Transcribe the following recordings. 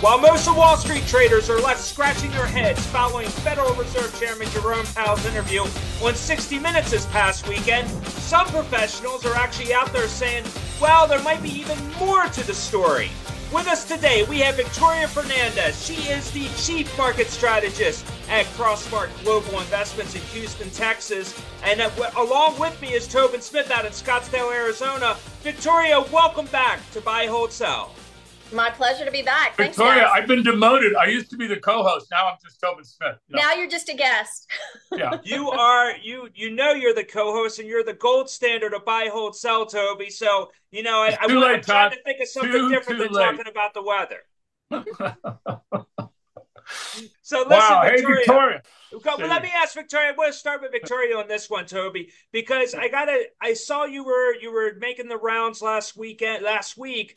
While most of Wall Street traders are left scratching their heads following Federal Reserve Chairman Jerome Powell's interview on 60 Minutes this past weekend, some professionals are actually out there saying, well, there might be even more to the story. With us today, we have Victoria Fernandez. She is the Chief Market Strategist at Crossmark Global Investments in Houston, Texas. And uh, along with me is Tobin Smith out in Scottsdale, Arizona. Victoria, welcome back to Buy, Hold, Sell. My pleasure to be back. Thanks, Victoria, guys. I've been demoted. I used to be the co-host. Now I'm just Tobin Smith. You know? Now you're just a guest. yeah. You are you you know you're the co-host and you're the gold standard of buy, hold, sell, Toby. So you know I, I, am trying to think of something too, different too than late. talking about the weather. So listen, wow. Victoria. Hey, Victoria. Well, let me ask Victoria. I'm going to start with Victoria on this one, Toby, because I gotta. I saw you were you were making the rounds last weekend, last week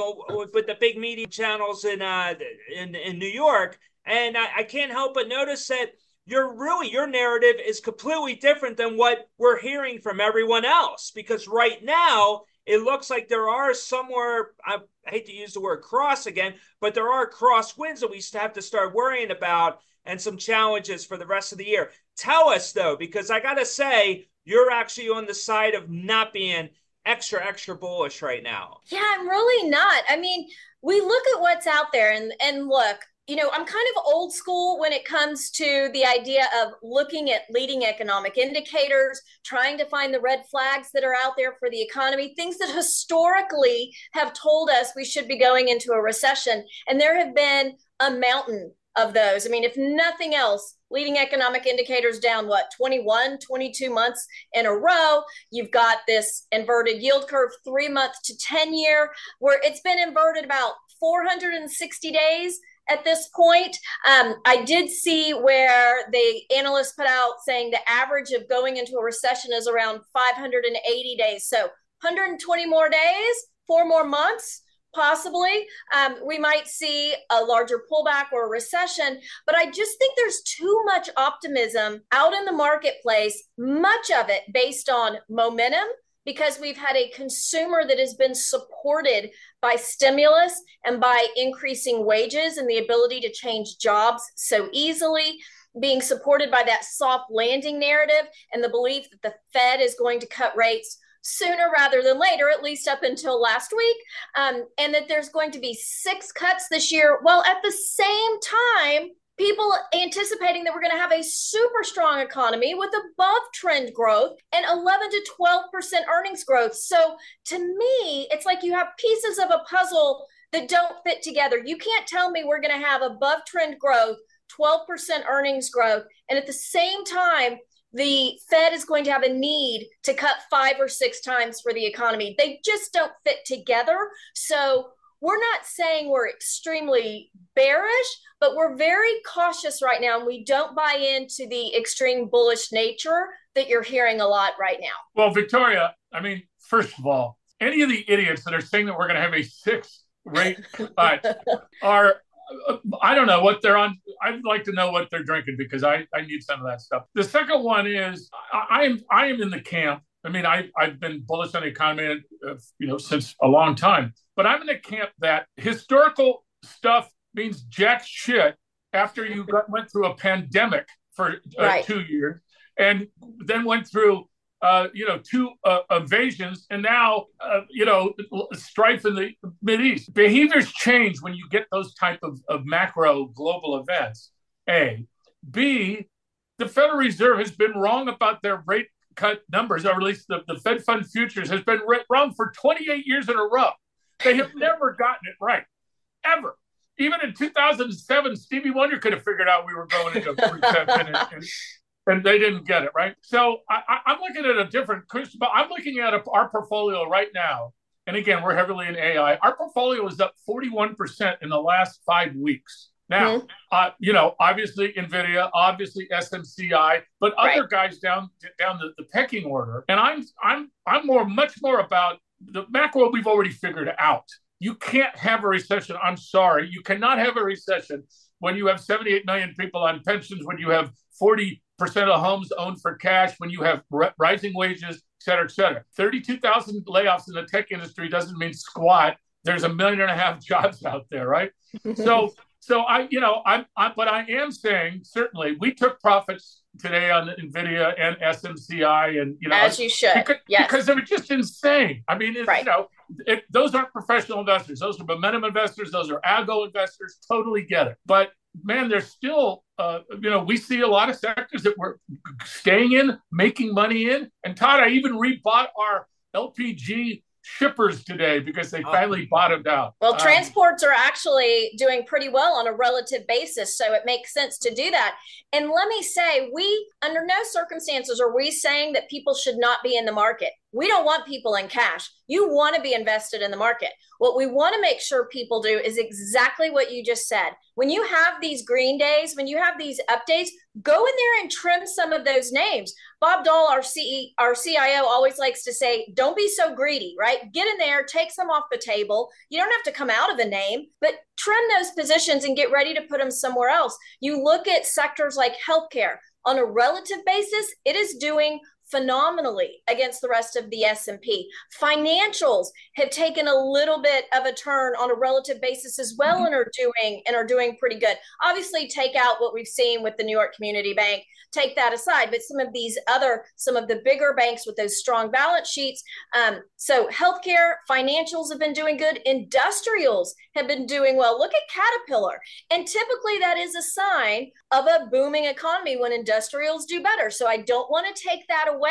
with the big media channels in uh in in New York, and I, I can't help but notice that your really your narrative is completely different than what we're hearing from everyone else. Because right now it looks like there are somewhere I, hate to use the word cross again, but there are cross winds that we have to start worrying about and some challenges for the rest of the year. Tell us though, because I gotta say, you're actually on the side of not being extra, extra bullish right now. Yeah, I'm really not. I mean, we look at what's out there and and look, you know, I'm kind of old school when it comes to the idea of looking at leading economic indicators, trying to find the red flags that are out there for the economy, things that historically have told us we should be going into a recession. And there have been a mountain of those. I mean, if nothing else, leading economic indicators down what 21 22 months in a row you've got this inverted yield curve 3 month to 10 year where it's been inverted about 460 days at this point. Um, I did see where the analysts put out saying the average of going into a recession is around 580 days. So 120 more days, four more months. Possibly, um, we might see a larger pullback or a recession, but I just think there's too much optimism out in the marketplace, much of it based on momentum because we've had a consumer that has been supported by stimulus and by increasing wages and the ability to change jobs so easily being supported by that soft landing narrative and the belief that the fed is going to cut rates sooner rather than later, at least up until last week, um, and that there's going to be six cuts this year, while at the same time, people anticipating that we're going to have a super strong economy with above trend growth and 11 to 12% earnings growth. So to me, it's like you have pieces of a puzzle that don't fit together. You can't tell me we're going to have above trend growth, 12% earnings growth, and at the same time, the Fed is going to have a need to cut five or six times for the economy. They just don't fit together. So we're not saying we're extremely bearish, but we're very cautious right now. And we don't buy into the extreme bullish nature that you're hearing a lot right now. Well, Victoria, I mean, first of all, any of the idiots that are saying that we're going to have a six rate cut are I don't know what they're on. I'd like to know what they're drinking because I, I need some of that stuff. The second one is I, I am I am in the camp. I mean, I I've been bullish on the economy, uh, you know, since a long time. But I'm in the camp that historical stuff means jack shit after you got, went through a pandemic for uh, right. two years and then went through uh, you know, two uh, invasions, and now, uh, you know, strife in the Mid East. Behaviors change when you get those type of, of macro global events. A, B, the Federal Reserve has been wrong about their rate cut numbers, or at least the, the Fed Fund futures has been wrong for 28 years in a row. They have never gotten it right, ever. Even in 2007, Stevie Wonder could have figured out we were going into a recession, and, and, and, they didn't get it right. So I, am looking at a different. but I'm looking at a, our portfolio right now, and again, we're heavily in AI. Our portfolio is up 41 percent in the last five weeks. Now, mm-hmm. uh, you know, obviously Nvidia, obviously SMCI, but right. other guys down down the, the pecking order. And I'm I'm I'm more much more about the macro we've already figured out. You can't have a recession. I'm sorry. You cannot have a recession when you have 78 million people on pensions, when you have 40% of homes owned for cash, when you have rising wages, et cetera, et cetera. 32,000 layoffs in the tech industry doesn't mean squat. There's a million and a half jobs out there, right? so so I, you know, I'm, I, but I am saying certainly we took profits today on Nvidia and SMCI, and you know, as you should, because, yes. because they were just insane. I mean, right. you know, it, those aren't professional investors; those are momentum investors, those are algo investors. Totally get it, but man, there's still, uh, you know, we see a lot of sectors that we're staying in, making money in. And Todd, I even rebought our LPG shippers today because they finally bottomed out. Well, um, transports are actually doing pretty well on a relative basis, so it makes sense to do that. And let me say, we under no circumstances are we saying that people should not be in the market. We don't want people in cash. You want to be invested in the market. What we want to make sure people do is exactly what you just said. When you have these green days, when you have these updates, go in there and trim some of those names. Bob Doll, our CE, our CIO, always likes to say, "Don't be so greedy." Right? Get in there, take some off the table. You don't have to come out of a name, but trim those positions and get ready to put them somewhere else. You look at sectors like healthcare on a relative basis, it is doing phenomenally against the rest of the S&P. Financials have taken a little bit of a turn on a relative basis as well mm-hmm. and are doing and are doing pretty good. Obviously take out what we've seen with the New York Community Bank, take that aside, but some of these other some of the bigger banks with those strong balance sheets um, so healthcare, financials have been doing good, industrials have been doing well. Look at Caterpillar. And typically that is a sign of a booming economy when industrials do better. So I don't want to take that away,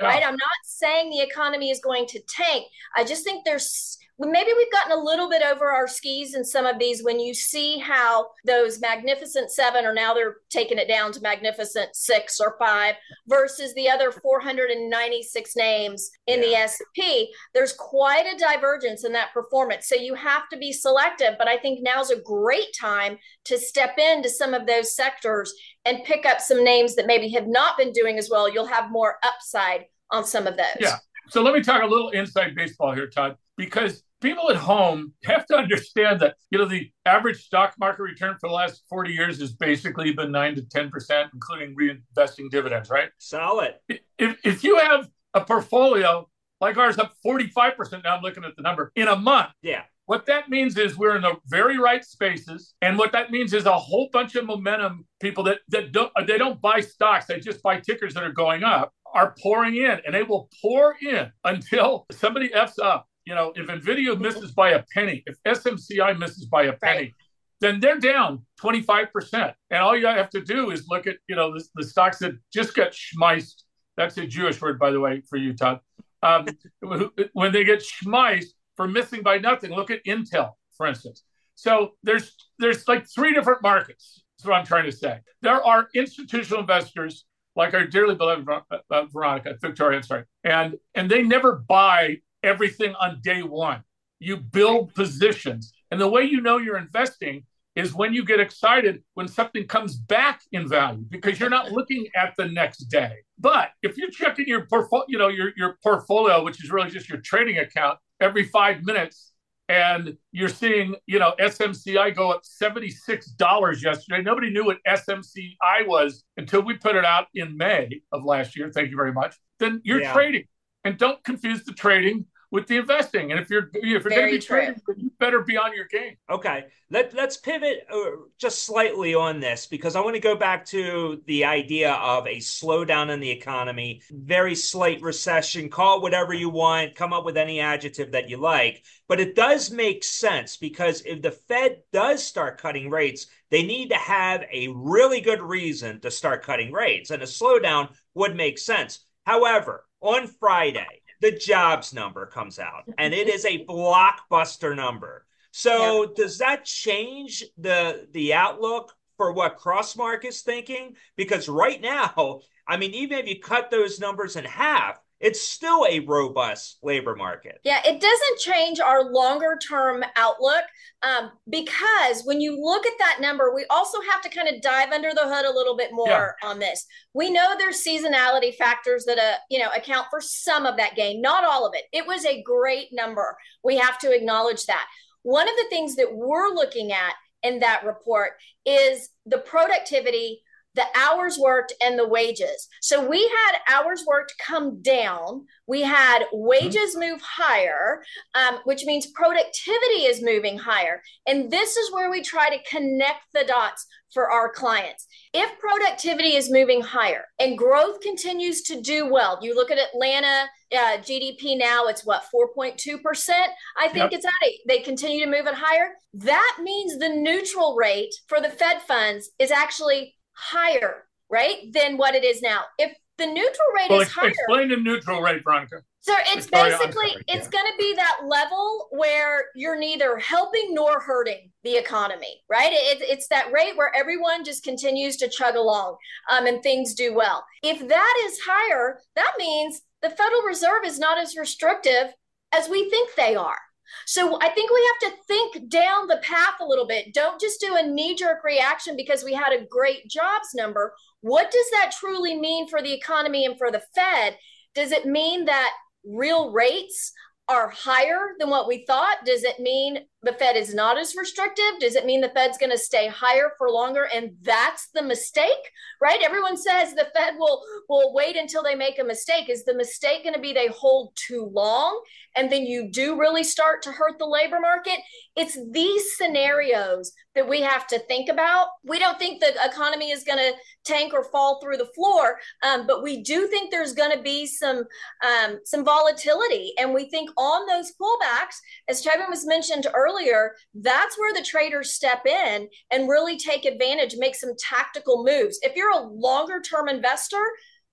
yeah. right? I'm not saying the economy is going to tank. I just think there's maybe we've gotten a little bit over our skis in some of these when you see how those magnificent seven are now they're taking it down to magnificent six or five versus the other 496 names in yeah. the s&p there's quite a divergence in that performance. So you have to be selective but i think now's a great time to step into some of those sectors and pick up some names that maybe have not been doing as well. You'll have more upside on some of those. Yeah. So let me talk a little inside baseball here todd because people at home have to understand that you know the average stock market return for the last 40 years has basically been 9 to 10% including reinvesting dividends right? Solid if, if you have a portfolio like ours up 45% now i'm looking at the number in a month yeah. what that means is we're in the very right spaces. And what that means is a whole bunch of momentum people that, that don't they don't buy stocks they just buy tickers that are going up are pouring in. And they will pour in until somebody f's up you know, if Nvidia misses by a penny, if SMCI misses by a penny, right. then they're down 25%. And all you have to do is look at, you know, the, the stocks that just got schmeiced. That's a Jewish word, by the way, for you, Todd. Um, when they get schmeiced for missing by nothing, look at Intel, for instance. So there's there's like three different markets. That's what I'm trying to say. There are institutional investors like our dearly beloved uh, Veronica, Victoria, I'm sorry, and and they never buy everything on day one. You build positions. And the way you know you're investing is when you get excited when something comes back in value because you're not looking at the next day. But if you're checking your portfolio, you know, your, your portfolio, which is really just your trading account every five minutes, and you're seeing, you know, SMCI go up $76 yesterday. Nobody knew what SMCI was until we put it out in May of last year. Thank you very much. Then you're yeah. trading. And don't confuse the trading with the investing. And if you're if you're going to be trading, you better be on your game. Okay, let let's pivot uh, just slightly on this because I want to go back to the idea of a slowdown in the economy, very slight recession. Call whatever you want, come up with any adjective that you like, but it does make sense because if the Fed does start cutting rates, they need to have a really good reason to start cutting rates, and a slowdown would make sense. However, on Friday, the jobs number comes out, and it is a blockbuster number. So, yeah. does that change the the outlook for what Crossmark is thinking? Because right now, I mean, even if you cut those numbers in half, it's still a robust labor market. Yeah, it doesn't change our longer term outlook um, because when you look at that number, we also have to kind of dive under the hood a little bit more yeah. on this. We know there's seasonality factors that uh, you know account for some of that gain, not all of it. It was a great number. We have to acknowledge that. One of the things that we're looking at in that report is the productivity the hours worked and the wages. So we had hours worked come down. We had wages mm-hmm. move higher, um, which means productivity is moving higher. And this is where we try to connect the dots for our clients. If productivity is moving higher and growth continues to do well, you look at Atlanta uh, GDP now, it's what, 4.2%? I think yep. it's at it. They continue to move it higher. That means the neutral rate for the Fed funds is actually higher, right, than what it is now. If the neutral rate well, is higher. Explain the neutral rate, Veronica. So it's Victoria, basically it's going to be that level where you're neither helping nor hurting the economy, right? It, it's that rate where everyone just continues to chug along um, and things do well. If that is higher, that means the Federal Reserve is not as restrictive as we think they are. So I think we have to think down the path a little bit. Don't just do a knee jerk reaction because we had a great jobs number. What does that truly mean for the economy and for the Fed? Does it mean that real rates are higher than what we thought? Does it mean the Fed is not as restrictive? Does it mean the Fed's going to stay higher for longer? And that's the mistake, right? Everyone says the Fed will will wait until they make a mistake. Is the mistake going to be they hold too long and then you do really start to hurt the labor market? It's these scenarios that we have to think about. We don't think the economy is going to tank or fall through the floor, um, but we do think there's going to be some um, some volatility, and we think on those pullbacks, as Chapman was mentioned earlier earlier, that's where the traders step in and really take advantage, make some tactical moves. If you're a longer term investor,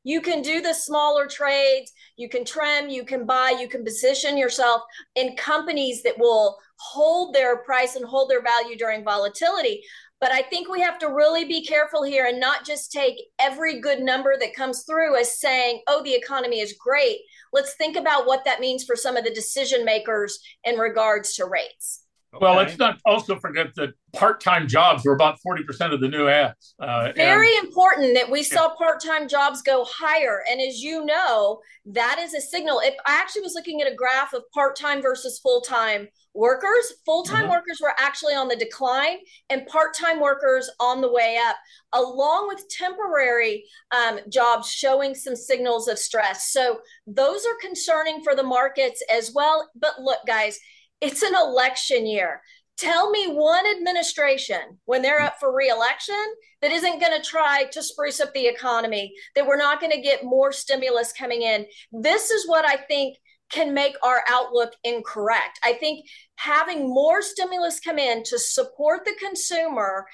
you can do the smaller trades, you can trim, you can buy, you can position yourself in companies that will hold their price and hold their value during volatility. But I think we have to really be careful here and not just take every good number that comes through as saying, oh, the economy is great. Let's think about what that means for some of the decision makers in regards to rates. Okay. Well, let's not also forget that part-time jobs were about 40% of the new ads. Uh, Very and, important that we saw part-time jobs go higher. And as you know, that is a signal. If I actually was looking at a graph of part-time versus full-time workers, full-time mm-hmm. workers were actually on the decline and part-time workers on the way up, along with temporary um, jobs showing some signals of stress. So those are concerning for the markets as well. But look, guys, it's an election year. Tell me one administration when they're up for reelection that isn't going to try to spruce up the economy, that we're not going to get more stimulus coming in. This is what I think can make our outlook incorrect. I think having more stimulus come in to support the consumer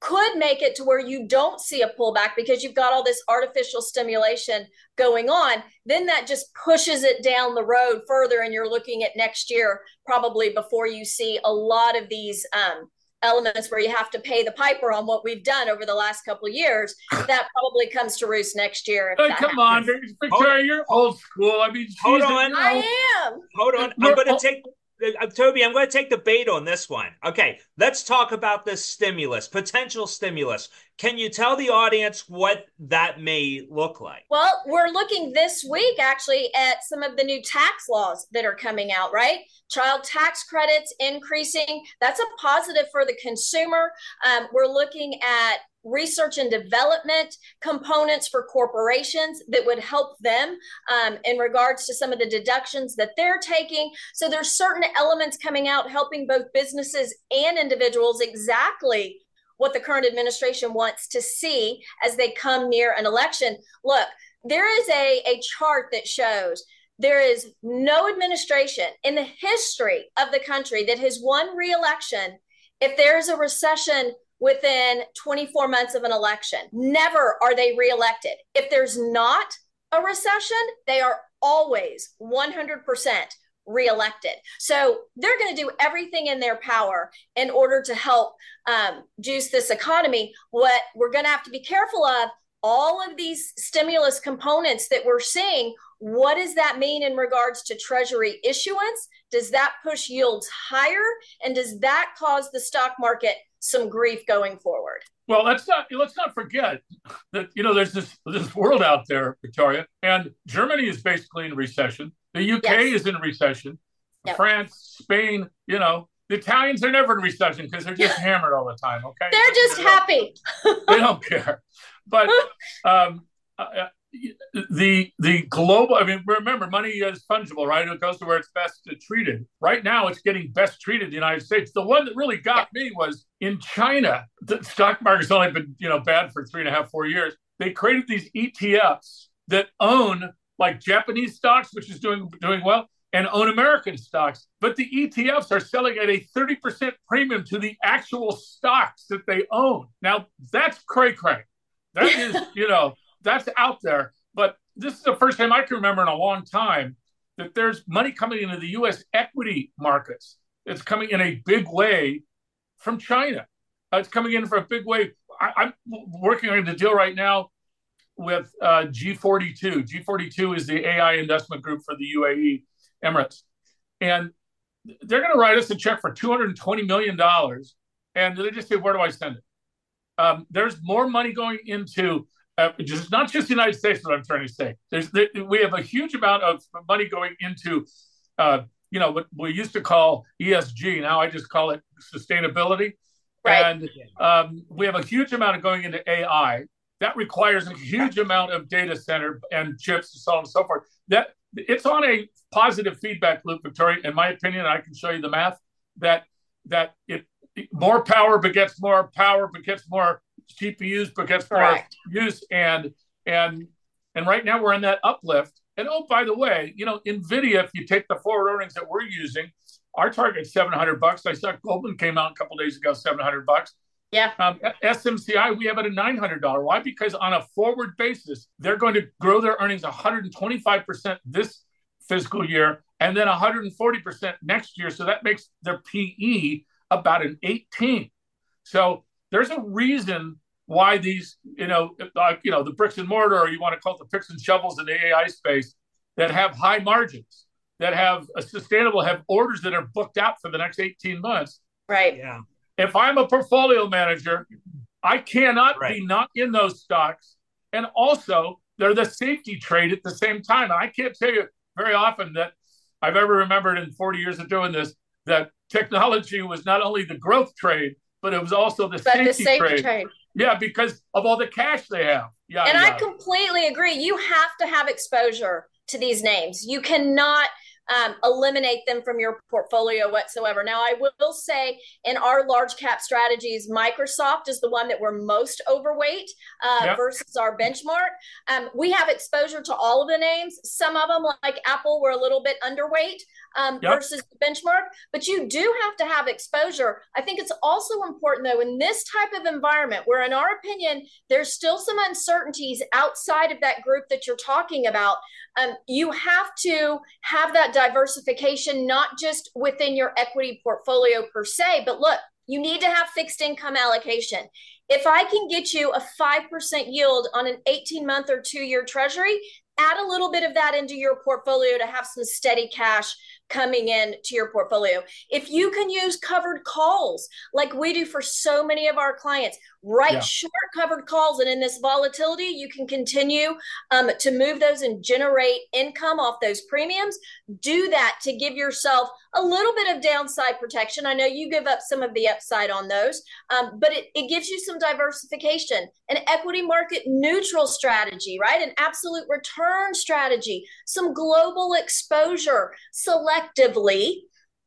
could make it to where you don't see a pullback because you've got all this artificial stimulation going on then that just pushes it down the road further and you're looking at next year probably before you see a lot of these um, elements where you have to pay the piper on what we've done over the last couple of years that probably comes to roost next year hey, come happens. on victoria you're old school. I mean hold on. I am. Hold on. I'm going to take Uh, Toby, I'm going to take the bait on this one. Okay, let's talk about this stimulus, potential stimulus. Can you tell the audience what that may look like? Well, we're looking this week actually at some of the new tax laws that are coming out, right? Child tax credits increasing. That's a positive for the consumer. Um, we're looking at research and development components for corporations that would help them um, in regards to some of the deductions that they're taking. So there's certain elements coming out helping both businesses and individuals exactly what the current administration wants to see as they come near an election. Look, there is a, a chart that shows there is no administration in the history of the country that has won re-election if there's a recession within 24 months of an election. Never are they reelected. If there's not a recession, they are always 100% reelected. So they're going to do everything in their power in order to help um, juice this economy. What we're going to have to be careful of all of these stimulus components that we're seeing what does that mean in regards to treasury issuance does that push yields higher and does that cause the stock market some grief going forward. Well, let's not let's not forget that you know there's this this world out there, Victoria, and Germany is basically in recession. The UK yes. is in recession. Yep. France, Spain, you know, the Italians are never in recession because they're just hammered all the time. Okay, they're just they happy. they don't care. but um, uh, the the global i mean remember money is fungible right it goes to where it's best treated right now it's getting best treated in the united states the one that really got me was in china the stock market's only been you know bad for three and a half four years they created these etfs that own like japanese stocks which is doing doing well and own american stocks but the etfs are selling at a 30% premium to the actual stocks that they own now that's cray cray that is you know that's out there. But this is the first time I can remember in a long time that there's money coming into the U.S. equity markets. It's coming in a big way from China. Uh, it's coming in for a big way. I, am working on the deal right now with uh, G42. G42 is the AI investment group for the UAE Emirates, and they're going to write us a check for 220 million dollars, and they just say, "Where do I send it?" Um, there's more money going into uh, just not just the United States. What I'm trying to say, there's there, we have a huge amount of money going into, uh, you know, what we used to call ESG. Now I just call it sustainability. Right. And um, we have a huge amount of going into AI. That requires a huge amount of data center and chips and so on and so forth. That it's on a positive feedback loop, Victoria. In my opinion, I can show you the math that that it more power begets more power begets more GPUs because for use and and and right now we're in that uplift. And oh, by the way, you know, Nvidia, if you take the forward earnings that we're using, our target's seven hundred bucks. I saw Goldman came out a couple days ago, seven hundred bucks. Yeah. Um, SMCI, we have it at nine hundred dollar. Why? Because on a forward basis, they're going to grow their earnings one hundred and twenty five percent this fiscal year, and then one hundred and forty percent next year. So that makes their PE about an eighteen. So there's a reason why these, you know, like you know, the bricks and mortar, or you want to call it the picks and shovels in the AI space, that have high margins, that have a sustainable, have orders that are booked out for the next 18 months. Right. Yeah. If I'm a portfolio manager, I cannot right. be not in those stocks. And also, they're the safety trade at the same time. And I can't tell you very often that I've ever remembered in 40 years of doing this that technology was not only the growth trade, but it was also the, safety, the safety, trade. trade. Yeah, because of all the cash they have. Yeah. And yeah. I completely agree. You have to have exposure to these names. You cannot um, eliminate them from your portfolio whatsoever. Now, I will say in our large cap strategies, Microsoft is the one that we're most overweight uh, yep. versus our benchmark. Um, we have exposure to all of the names. Some of them, like Apple, we're a little bit underweight um, yep. versus the benchmark, but you do have to have exposure. I think it's also important, though, in this type of environment where, in our opinion, there's still some uncertainties outside of that group that you're talking about. Um, you have to have that diversification, not just within your equity portfolio per se, but look, you need to have fixed income allocation. If I can get you a 5% yield on an 18 month or two year treasury, add a little bit of that into your portfolio to have some steady cash coming in to your portfolio. If you can use covered calls like we do for so many of our clients, write yeah. short covered calls. And in this volatility, you can continue um, to move those and generate income off those premiums. Do that to give yourself a little bit of downside protection. I know you give up some of the upside on those, um, but it, it gives you some diversification, an equity market neutral strategy, right? An absolute return strategy, some global exposure, selectively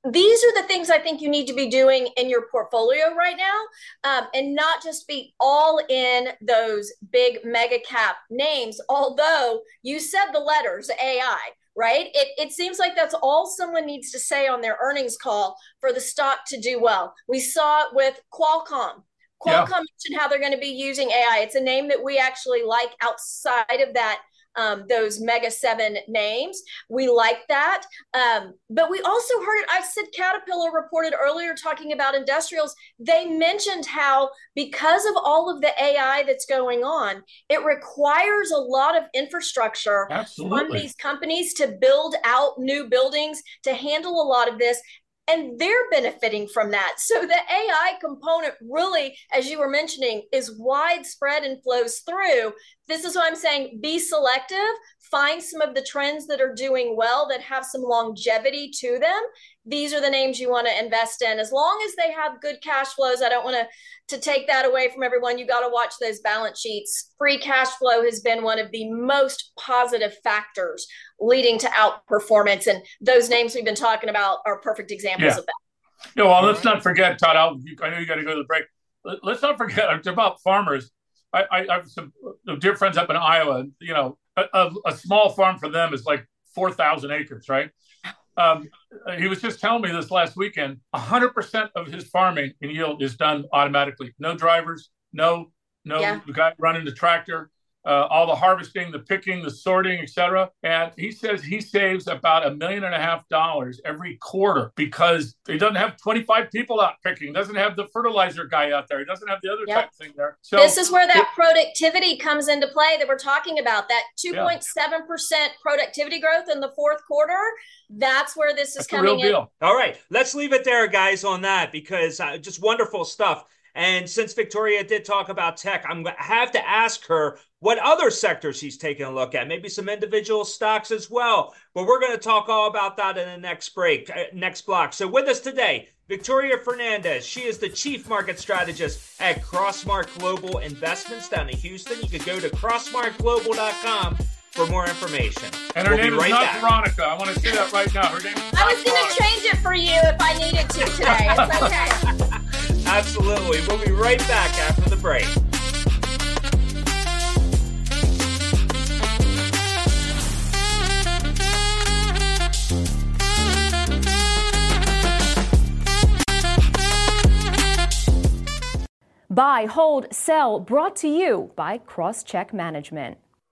these are the things I think you need to be doing in your portfolio right now, um, and not just be all in those big mega cap names. Although you said the letters AI, right? It, it seems like that's all someone needs to say on their earnings call for the stock to do well. We saw it with Qualcomm. Qualcomm yeah. mentioned how they're going to be using AI. It's a name that we actually like outside of that um, those mega seven names. We like that. Um, but we also heard it. I said Caterpillar reported earlier talking about industrials. They mentioned how because of all of the AI that's going on, it requires a lot of infrastructure Absolutely. from these companies to build out new buildings to handle a lot of this and they're benefiting from that. So the AI component really, as you were mentioning, is widespread and flows through. this is why I'm saying be selective, find some of the trends that are doing well that have some longevity to them. These are the names you want to invest in. As long as they have good cash flows, I don't want to to take that away from everyone. You got to watch those balance sheets. Free cash flow has been one of the most positive factors leading to outperformance, and those names we've been talking about are perfect examples yeah. of that. Yeah, well, let's not forget, Todd. I'll, I know you got to go to the break. Let's not forget about farmers. I, I, I have some dear friends up in Iowa. You know, a, a small farm for them is like four thousand acres, right? Um, he was just telling me this last weekend. hundred percent of his farming and yield is done automatically. No drivers, no no yeah. guy running the tractor uh, all the harvesting, the picking, the sorting, etc. And he says he saves about a million and a half dollars every quarter because he doesn't have 25 people out picking, doesn't have the fertilizer guy out there, he doesn't have the other yep. type thing there. So this is where that it, productivity comes into play that we're talking about. That 2.7% productivity growth in the fourth quarter. That's where this is That's coming in. Deal. All right, let's leave it there, guys, on that because uh, just wonderful stuff. And since Victoria did talk about tech, I'm going to have to ask her what other sectors he's taking a look at, maybe some individual stocks as well. But we're going to talk all about that in the next break, uh, next block. So with us today, Victoria Fernandez. She is the chief market strategist at Crossmark Global Investments down in Houston. You can go to crossmarkglobal.com for more information. And her we'll name is right not back. Veronica. I want to say that right now. Her name I was going to change it for you if I needed to today. It's okay. Absolutely. We'll be right back after the break. Buy, hold, sell, brought to you by Crosscheck Management.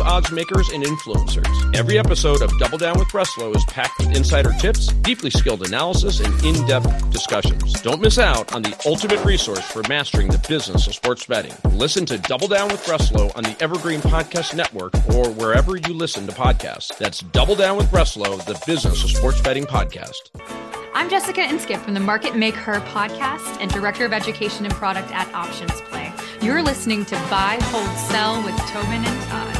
odds makers and influencers. Every episode of Double Down with Breslow is packed with insider tips, deeply skilled analysis, and in-depth discussions. Don't miss out on the ultimate resource for mastering the business of sports betting. Listen to Double Down with Breslow on the Evergreen Podcast Network or wherever you listen to podcasts. That's Double Down with Breslow, the business of sports betting podcast. I'm Jessica Inskip from the Market Make Her podcast and Director of Education and Product at Options Play. You're listening to Buy, Hold, Sell with Tobin and Todd.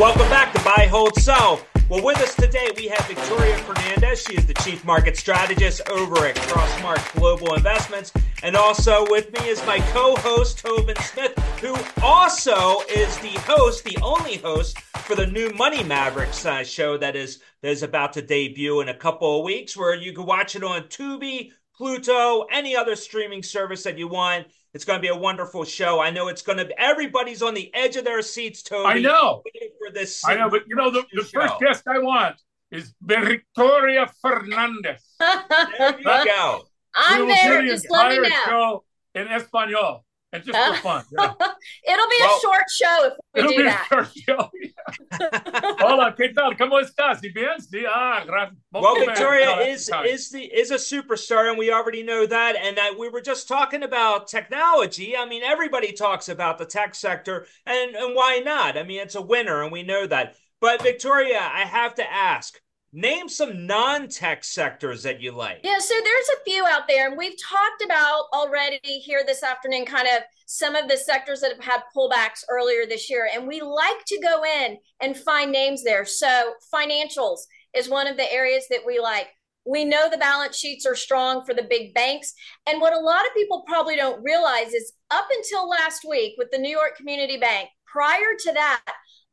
Welcome back to Buy, Hold, Sell. Well, with us today, we have Victoria Fernandez. She is the Chief Market Strategist over at Crossmark Global Investments. And also with me is my co-host, Tobin Smith, who also is the host, the only host for the new Money Mavericks uh, show that is, that is about to debut in a couple of weeks, where you can watch it on Tubi, Pluto, any other streaming service that you want. It's going to be a wonderful show. I know it's going to be, everybody's on the edge of their seats, Toby. I know. For this I know, but you know, the, the first guest I want is Victoria Fernandez. there you go. I'm there. Just let me know. Show in Espanol and just for fun. Yeah. it'll be well, a short show if we it'll do be that. A short show, yeah. Hola, ¿qué tal? ¿Cómo estás? ¿Y bien? Sí, ah, well, Victoria is is the is a superstar, and we already know that. And uh, we were just talking about technology. I mean, everybody talks about the tech sector, and and why not? I mean, it's a winner, and we know that. But Victoria, I have to ask Name some non tech sectors that you like. Yeah, so there's a few out there, and we've talked about already here this afternoon kind of some of the sectors that have had pullbacks earlier this year. And we like to go in and find names there. So, financials is one of the areas that we like. We know the balance sheets are strong for the big banks. And what a lot of people probably don't realize is up until last week with the New York Community Bank, prior to that,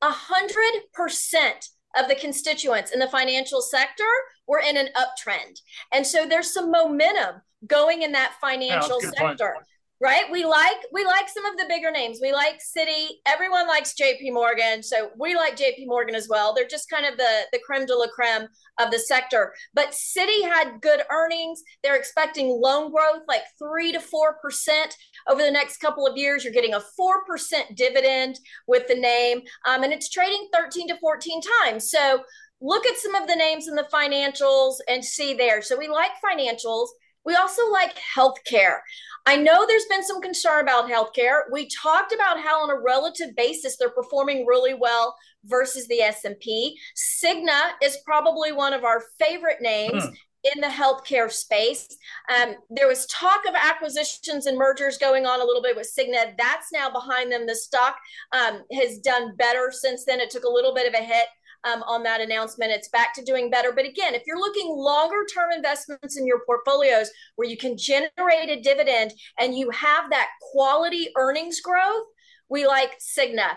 100% of the constituents in the financial sector, we're in an uptrend. And so there's some momentum going in that financial yeah, sector. Point right? We like we like some of the bigger names. We like Citi. everyone likes jp morgan so we like jp morgan as well. They're just kind of the the creme de la creme of the sector. But Citi had good earnings. They're expecting loan growth like 3 to 4 percent over the next couple of years. You're getting a 4 percent dividend with the name um, and it's trading 13 to 14 times. So look at some of the names in the financials and see there. So we like financials. We also like healthcare. I know there's been some concern about healthcare. We talked about how on a relative basis they're performing really well versus the S&P. Cigna is probably one of our favorite names. Hmm. In the healthcare space, um, there was talk of acquisitions and mergers going on a little bit with Cigna. That's now behind them. The stock um, has done better since then. It took a little bit of a hit um, on that announcement. It's back to doing better. But again, if you're looking longer term investments in your portfolios where you can generate a dividend and you have that quality earnings growth, we like Cigna.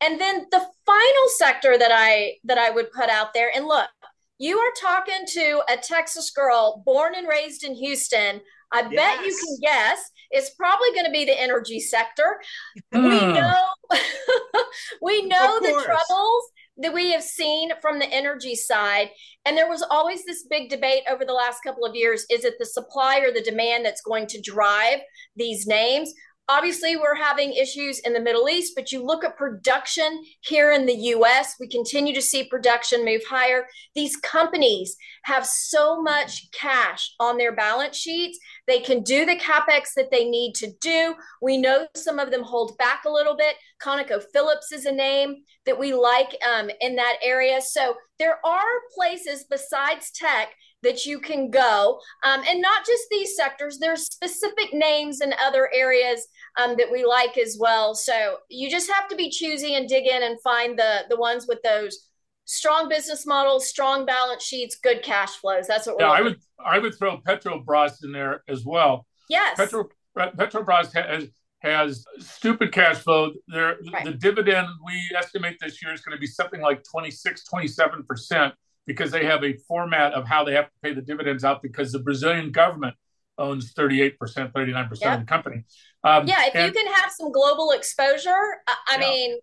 And then the final sector that I that I would put out there, and look, you are talking to a Texas girl born and raised in Houston. I yes. bet you can guess it's probably going to be the energy sector. We hmm. know we know the troubles that we have seen from the energy side. And there was always this big debate over the last couple of years is it the supply or the demand that's going to drive these names? Obviously, we're having issues in the Middle East, but you look at production here in the US, we continue to see production move higher. These companies have so much cash on their balance sheets. They can do the capex that they need to do. We know some of them hold back a little bit. ConocoPhillips is a name that we like um, in that area. So there are places besides tech that you can go. Um, and not just these sectors, there's specific names in other areas um, that we like as well. So you just have to be choosy and dig in and find the the ones with those strong business models, strong balance sheets, good cash flows. That's what we're. Yeah, I would I would throw Petrobras in there as well. Yes. Petro Petrobras has has stupid cash flow. There, right. the dividend we estimate this year is going to be something like 26, 27 percent because they have a format of how they have to pay the dividends out because the Brazilian government owns 38%, 39% yep. of the company. Um, yeah, if and, you can have some global exposure, I, I yeah. mean,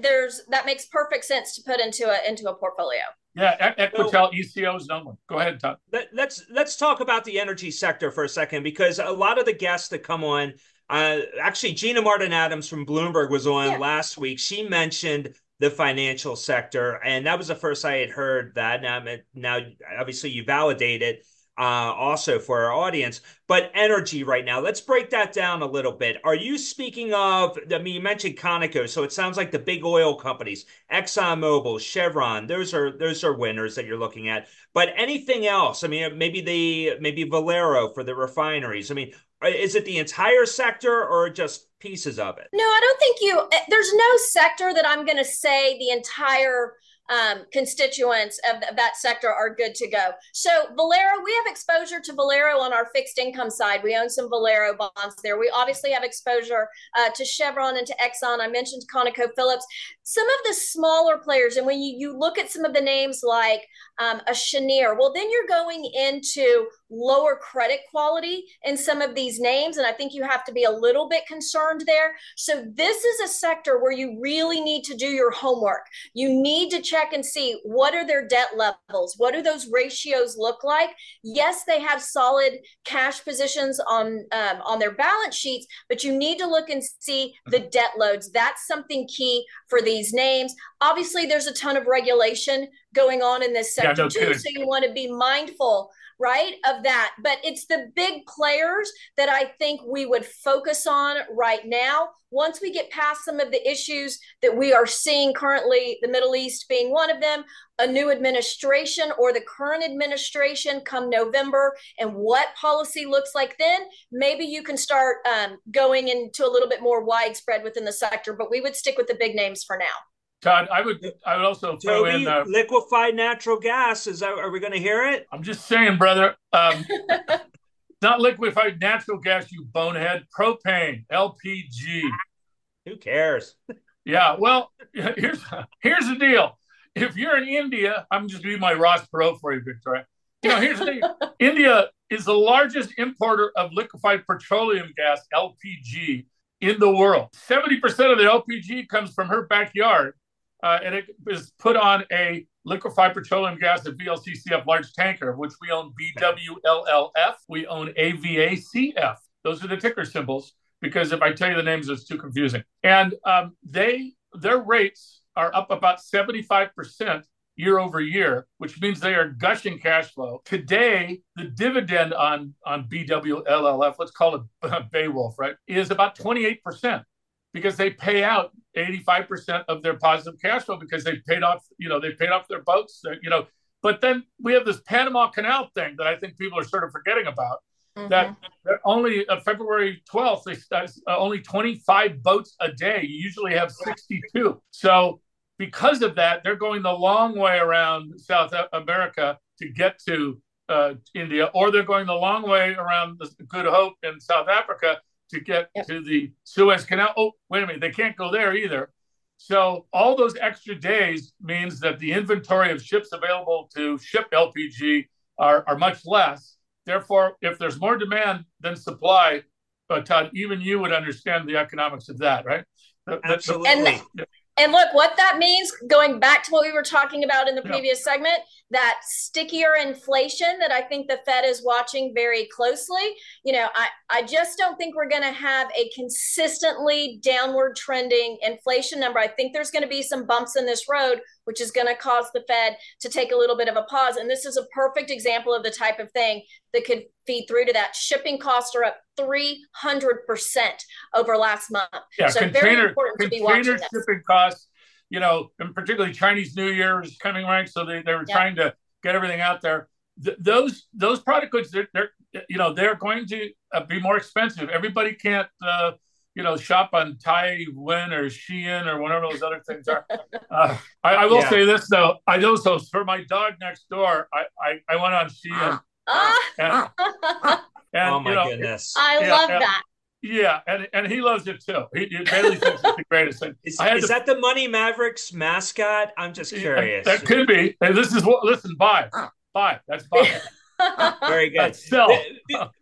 there's that makes perfect sense to put into a into a portfolio. Yeah, Equatel ECO is one. Go ahead, Tom. Let, let's let's talk about the energy sector for a second because a lot of the guests that come on, uh, actually Gina Martin Adams from Bloomberg was on yeah. last week. She mentioned the financial sector, and that was the first I had heard that. Now, now obviously you validate it uh, also for our audience. But energy right now, let's break that down a little bit. Are you speaking of? I mean, you mentioned Conoco, so it sounds like the big oil companies, ExxonMobil, Chevron. Those are those are winners that you're looking at. But anything else? I mean, maybe the maybe Valero for the refineries. I mean, is it the entire sector or just pieces of it? No, I don't think you. Eh, there's no sector that I'm to say the entire um, constituents of, of, that sector are good to go. So Valero, we have exposure to Valero on our fixed income side. We own some Valero bonds there. We obviously have exposure uh, to Chevron and to Exxon. I mentioned ConocoPhillips. Some of the smaller players, and when you, you look at some of the names like um, a Cheniere, well, then you're going into lower credit quality in some of these names. And I think you have to be a little bit concerned there. So this is a sector where you really need to do your homework. You need to check and see what are their debt levels? What do those ratios look like? Yes, they have solid cash positions on um, on their balance sheets, but you need to look and see the debt loads. That's something key for these names. Obviously, there's a ton of regulation going on in this sector yeah, no too, kidding. so you want to be mindful right of that. But it's the big players that i think we would focus on right now. Once we get past some of the issues that we are seeing currently the middle east being one of them a new administration or the current administration come november and what policy looks like then maybe you can start um, going into a little bit more widespread within the sector but we would stick with the big names for now Todd, I would I would also throw Toby, in uh, liquefied natural gas. Is that are we going to hear it? I'm just saying, brother. Um, not liquefied natural gas, you bonehead. Propane, LPG. Who cares? Yeah. Well, here's here's the deal. if you're in India, I'm just going to do my Ross Perot for you, Victoria. You know, here's the thing India is the largest importer of liquefied petroleum gas, LPG, in the world. 70% of the LPG comes from her backyard, uh, and it is put on a liquefied petroleum gas, a VLCCF large tanker, which we own BWLLF. We own AVACF. Those are the ticker symbols because if I tell you the names, it's too confusing. And um, they their rates are up about 75% year over year, which means they are gushing cash flow. Today, the dividend on, on BWLLF, let's call it Beowulf, right, is about 28% because they pay out 85% of their positive cash flow because they paid off, you know, they paid off their boats, you know. But then we have this Panama Canal thing that I think people are sort of forgetting about. Mm-hmm. That, that only uh, February 12th, they uh, only 25 boats a day. You usually have 62. So because of that, they're going the long way around South America to get to uh, India, or they're going the long way around the Good Hope in South Africa to get yep. to the Suez Canal. Oh, wait a minute, they can't go there either. So all those extra days means that the inventory of ships available to ship LPG are, are much less. Therefore, if there's more demand than supply, uh, Todd, even you would understand the economics of that, right? Absolutely. And, and look, what that means, going back to what we were talking about in the previous yeah. segment, that stickier inflation that I think the Fed is watching very closely. You know, I, I just don't think we're going to have a consistently downward trending inflation number. I think there's going to be some bumps in this road, which is going to cause the Fed to take a little bit of a pause. And this is a perfect example of the type of thing that could feed through to that. Shipping costs are up 300% over last month. Yeah, so container, very important to be watching shipping this. costs, you know, and particularly Chinese New Year is coming right. So they, they were yeah. trying to get everything out there. Th- those those product goods, they're, they're, you know, they're going to uh, be more expensive. Everybody can't, uh, you know, shop on Taiwan or Shein or whatever those other things are. Uh, I, I, will yeah. say this though, I also for my dog next door, I I, I went on Shein. and, and, oh my you know, goodness! I yeah, love that. Yeah, and, and he loves it too. He, he Bailey thinks it's the greatest thing. Is, is to, that the Money Mavericks mascot? I'm just curious. That could be. And this is what. Listen, buy, buy. That's buy. Very good. Sell.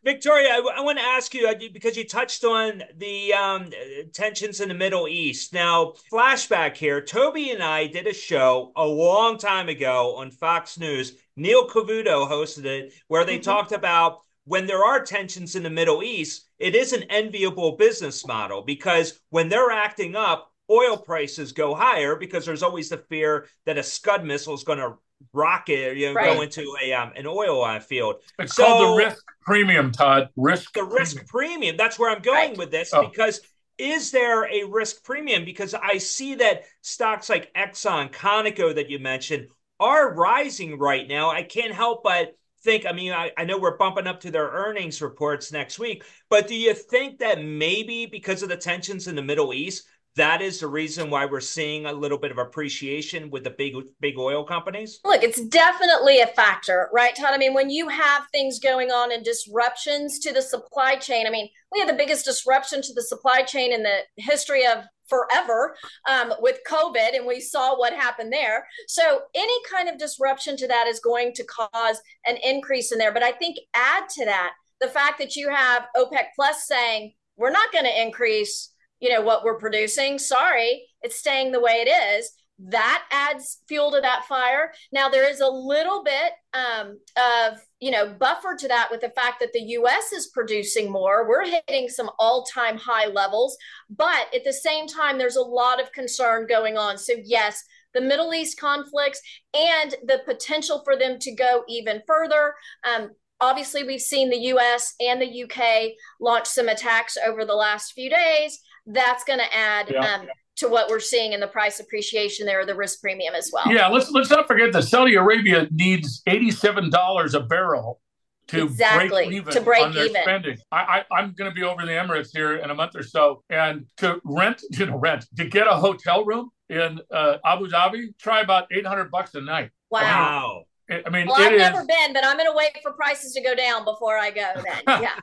Victoria, I, I, want to ask you because you touched on the um, tensions in the Middle East. Now, flashback here. Toby and I did a show a long time ago on Fox News. Neil Cavuto hosted it, where they mm-hmm. talked about when there are tensions in the Middle East, it is an enviable business model because when they're acting up, oil prices go higher because there's always the fear that a Scud missile is going to rocket, you know, right. go into a um, an oil uh, field. It's so, called the risk premium, Todd. Risk. The risk premium. premium. That's where I'm going right. with this oh. because is there a risk premium? Because I see that stocks like Exxon, Conoco that you mentioned are rising right now. I can't help but think, I mean, I, I know we're bumping up to their earnings reports next week, but do you think that maybe because of the tensions in the Middle East, that is the reason why we're seeing a little bit of appreciation with the big big oil companies look it's definitely a factor right todd i mean when you have things going on and disruptions to the supply chain i mean we had the biggest disruption to the supply chain in the history of forever um, with COVID, and we saw what happened there. So, any kind of disruption to that is going to cause an increase in there. But I think add to that the fact that you have OPEC Plus saying, we're not going to increase you know what we're producing sorry it's staying the way it is that adds fuel to that fire. Now there is a little bit um, of you know buffer to that with the fact that the U.S. is producing more. We're hitting some all-time high levels, but at the same time, there's a lot of concern going on. So yes. The Middle East conflicts and the potential for them to go even further. Um, obviously, we've seen the US and the UK launch some attacks over the last few days. That's going to add yeah. um, to what we're seeing in the price appreciation there, the risk premium as well. Yeah, let's let's not forget that Saudi Arabia needs eighty-seven dollars a barrel to exactly. break even to break on their even. spending. I, I am going to be over in the Emirates here in a month or so, and to rent, you know, rent to get a hotel room in uh, Abu Dhabi, try about eight hundred bucks a night. Wow. wow. I mean, well, I've is... never been, but I'm going to wait for prices to go down before I go. Then, yeah.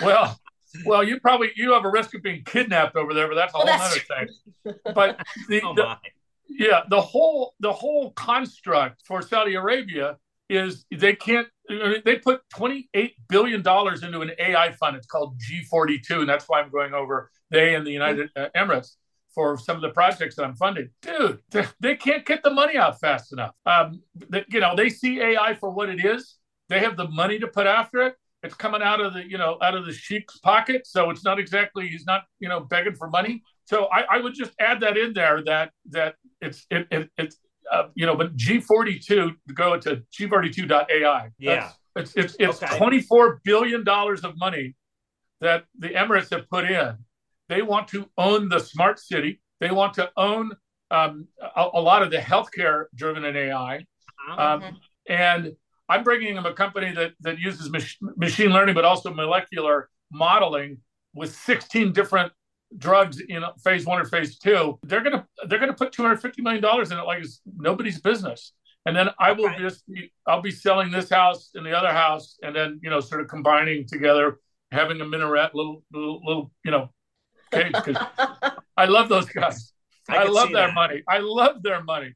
well, well, you probably you have a risk of being kidnapped over there, but that's a whole other thing. But the, oh the Yeah, the whole the whole construct for Saudi Arabia is they can't they put 28 billion dollars into an AI fund. It's called G42, and that's why I'm going over they and the United uh, Emirates for some of the projects that I'm funding. Dude, they can't get the money out fast enough. Um, they, you know, they see AI for what it is. They have the money to put after it. It's coming out of the, you know, out of the sheikh's pocket. So it's not exactly he's not, you know, begging for money. So I, I would just add that in there that that it's it, it it's uh, you know, but G42 go to G42.ai. Yeah. It's it's it's okay. 24 billion dollars of money that the Emirates have put in they want to own the smart city. They want to own um, a, a, lot of the healthcare driven in AI. Uh-huh. Um, and I'm bringing them a company that that uses mach- machine learning, but also molecular modeling with 16 different drugs in phase one or phase two. They're gonna they're gonna put 250 million dollars in it like it's nobody's business. And then I will okay. just be, I'll be selling this house and the other house, and then you know sort of combining together, having a minaret, little little little you know Okay, I love those guys. I, I love their that. money. I love their money.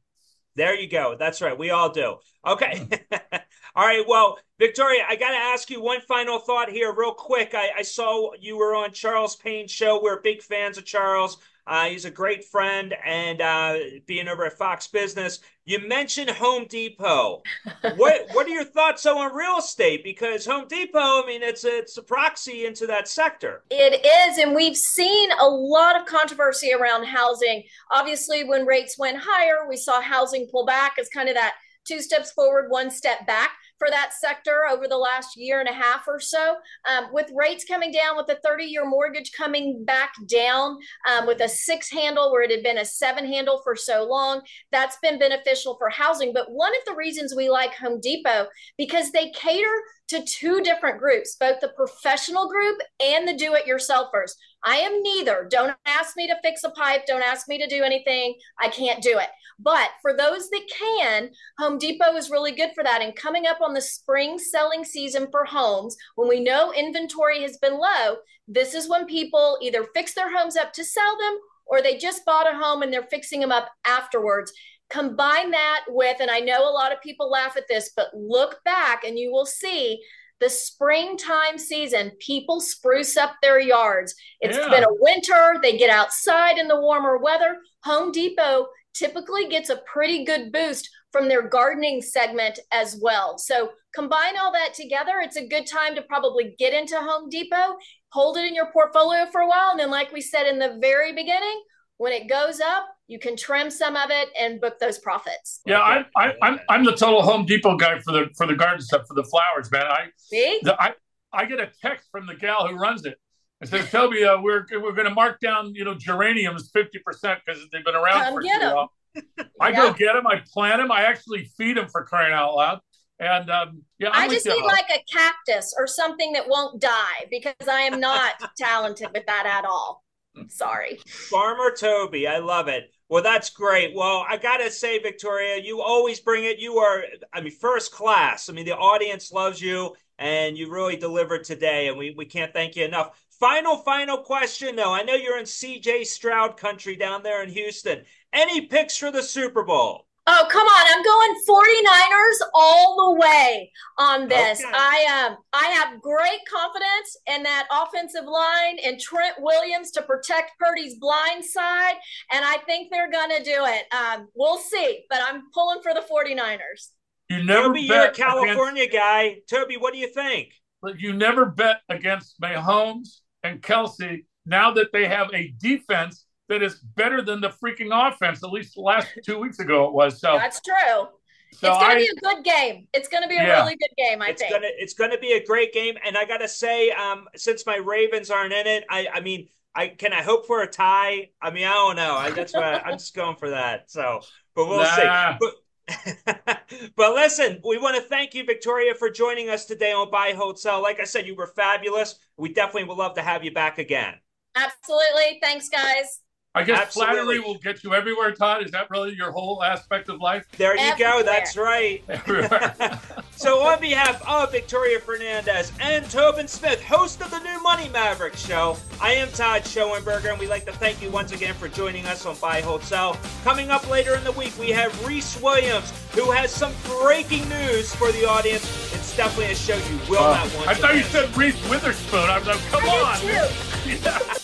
There you go. That's right. We all do. Okay. Mm. all right. Well, Victoria, I got to ask you one final thought here, real quick. I, I saw you were on Charles Payne's show. We're big fans of Charles. Uh, he's a great friend, and uh, being over at Fox Business, you mentioned Home Depot. what What are your thoughts on real estate? Because Home Depot, I mean, it's a, it's a proxy into that sector. It is, and we've seen a lot of controversy around housing. Obviously, when rates went higher, we saw housing pull back as kind of that two steps forward, one step back for that sector over the last year and a half or so. Um, with rates coming down, with the 30 year mortgage coming back down, um, with a six handle where it had been a seven handle for so long, that's been beneficial for housing. But one of the reasons we like Home Depot, because they cater to two different groups, both the professional group and the do it yourselfers. I am neither. Don't ask me to fix a pipe. Don't ask me to do anything. I can't do it. But for those that can, Home Depot is really good for that. And coming up on the spring selling season for homes, when we know inventory has been low, this is when people either fix their homes up to sell them or they just bought a home and they're fixing them up afterwards. Combine that with, and I know a lot of people laugh at this, but look back and you will see the springtime season, people spruce up their yards. It's yeah. been a winter, they get outside in the warmer weather. Home Depot typically gets a pretty good boost from their gardening segment as well. So combine all that together, it's a good time to probably get into Home Depot, hold it in your portfolio for a while. And then, like we said in the very beginning, when it goes up, you can trim some of it and book those profits. Yeah, I'm I, am I'm, I'm the total Home Depot guy for the for the garden stuff for the flowers, man. I see. The, I I get a text from the gal who runs it. It says, "Toby, uh, we're we're going to mark down you know geraniums fifty percent because they've been around Come for too long." I yeah. go get them. I plant them. I actually feed them for crying out loud. And um, yeah, I'm i just need like a cactus or something that won't die because I am not talented with that at all. Sorry. Farmer Toby, I love it. Well, that's great. Well, I got to say, Victoria, you always bring it. You are, I mean, first class. I mean, the audience loves you and you really delivered today, and we, we can't thank you enough. Final, final question, though. I know you're in CJ Stroud country down there in Houston. Any picks for the Super Bowl? Oh, come on. I'm going 49ers all the way on this. Okay. I um I have great confidence in that offensive line and Trent Williams to protect Purdy's blind side. And I think they're gonna do it. Um, we'll see, but I'm pulling for the 49ers. You never Toby, you're a California against, guy. Toby, what do you think? But you never bet against Mahomes and Kelsey now that they have a defense that is better than the freaking offense. At least the last two weeks ago it was. So that's true. So it's going to be a good game. It's going to be a yeah. really good game. I it's think gonna it's going to be a great game. And I got to say, um, since my Ravens aren't in it, I I mean, I can I hope for a tie. I mean, I don't know. I, that's why I'm just going for that. So, but we'll nah. see. But, but listen, we want to thank you, Victoria, for joining us today on Buy Hold Sell. Like I said, you were fabulous. We definitely would love to have you back again. Absolutely. Thanks, guys. I guess Absolutely. flattery will get you everywhere, Todd. Is that really your whole aspect of life? There you Everywhere. go. That's right. So, on behalf of Victoria Fernandez and Tobin Smith, host of the new Money Maverick show, I am Todd Schoenberger, and we'd like to thank you once again for joining us on Buy, Hold, Sell. Coming up later in the week, we have Reese Williams, who has some breaking news for the audience. It's definitely a show you will uh, not want I thought miss. you said Reese Witherspoon. I was like, come I on.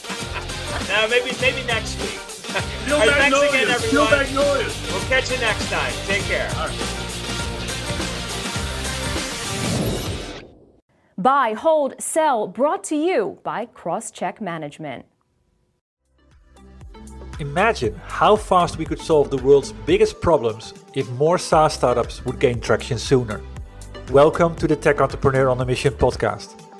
now, maybe, maybe next week. Still right, thanks again, everyone. We'll catch you next time. Take care. Buy, hold, sell, brought to you by Crosscheck Management. Imagine how fast we could solve the world's biggest problems if more SaaS startups would gain traction sooner. Welcome to the Tech Entrepreneur on a Mission podcast.